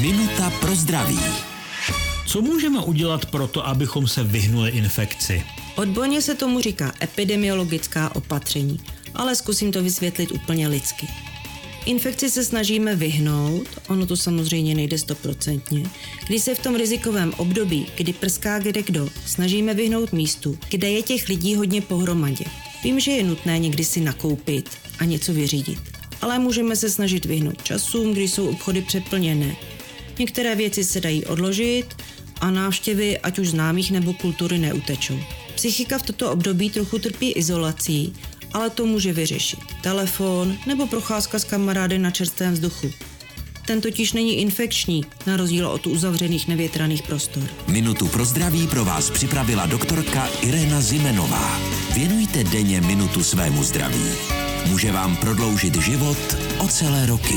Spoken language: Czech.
Minuta pro zdraví. Co můžeme udělat pro to, abychom se vyhnuli infekci? Odborně se tomu říká epidemiologická opatření, ale zkusím to vysvětlit úplně lidsky. Infekci se snažíme vyhnout, ono to samozřejmě nejde stoprocentně, když se v tom rizikovém období, kdy prská kde kdo, snažíme vyhnout místu, kde je těch lidí hodně pohromadě. Vím, že je nutné někdy si nakoupit a něco vyřídit, ale můžeme se snažit vyhnout časům, kdy jsou obchody přeplněné. Některé věci se dají odložit a návštěvy, ať už známých nebo kultury, neutečou. Psychika v toto období trochu trpí izolací, ale to může vyřešit. Telefon nebo procházka s kamarády na čerstvém vzduchu. Ten totiž není infekční, na rozdíl od uzavřených nevětraných prostor. Minutu pro zdraví pro vás připravila doktorka Irena Zimenová. Věnujte denně minutu svému zdraví. Může vám prodloužit život o celé roky.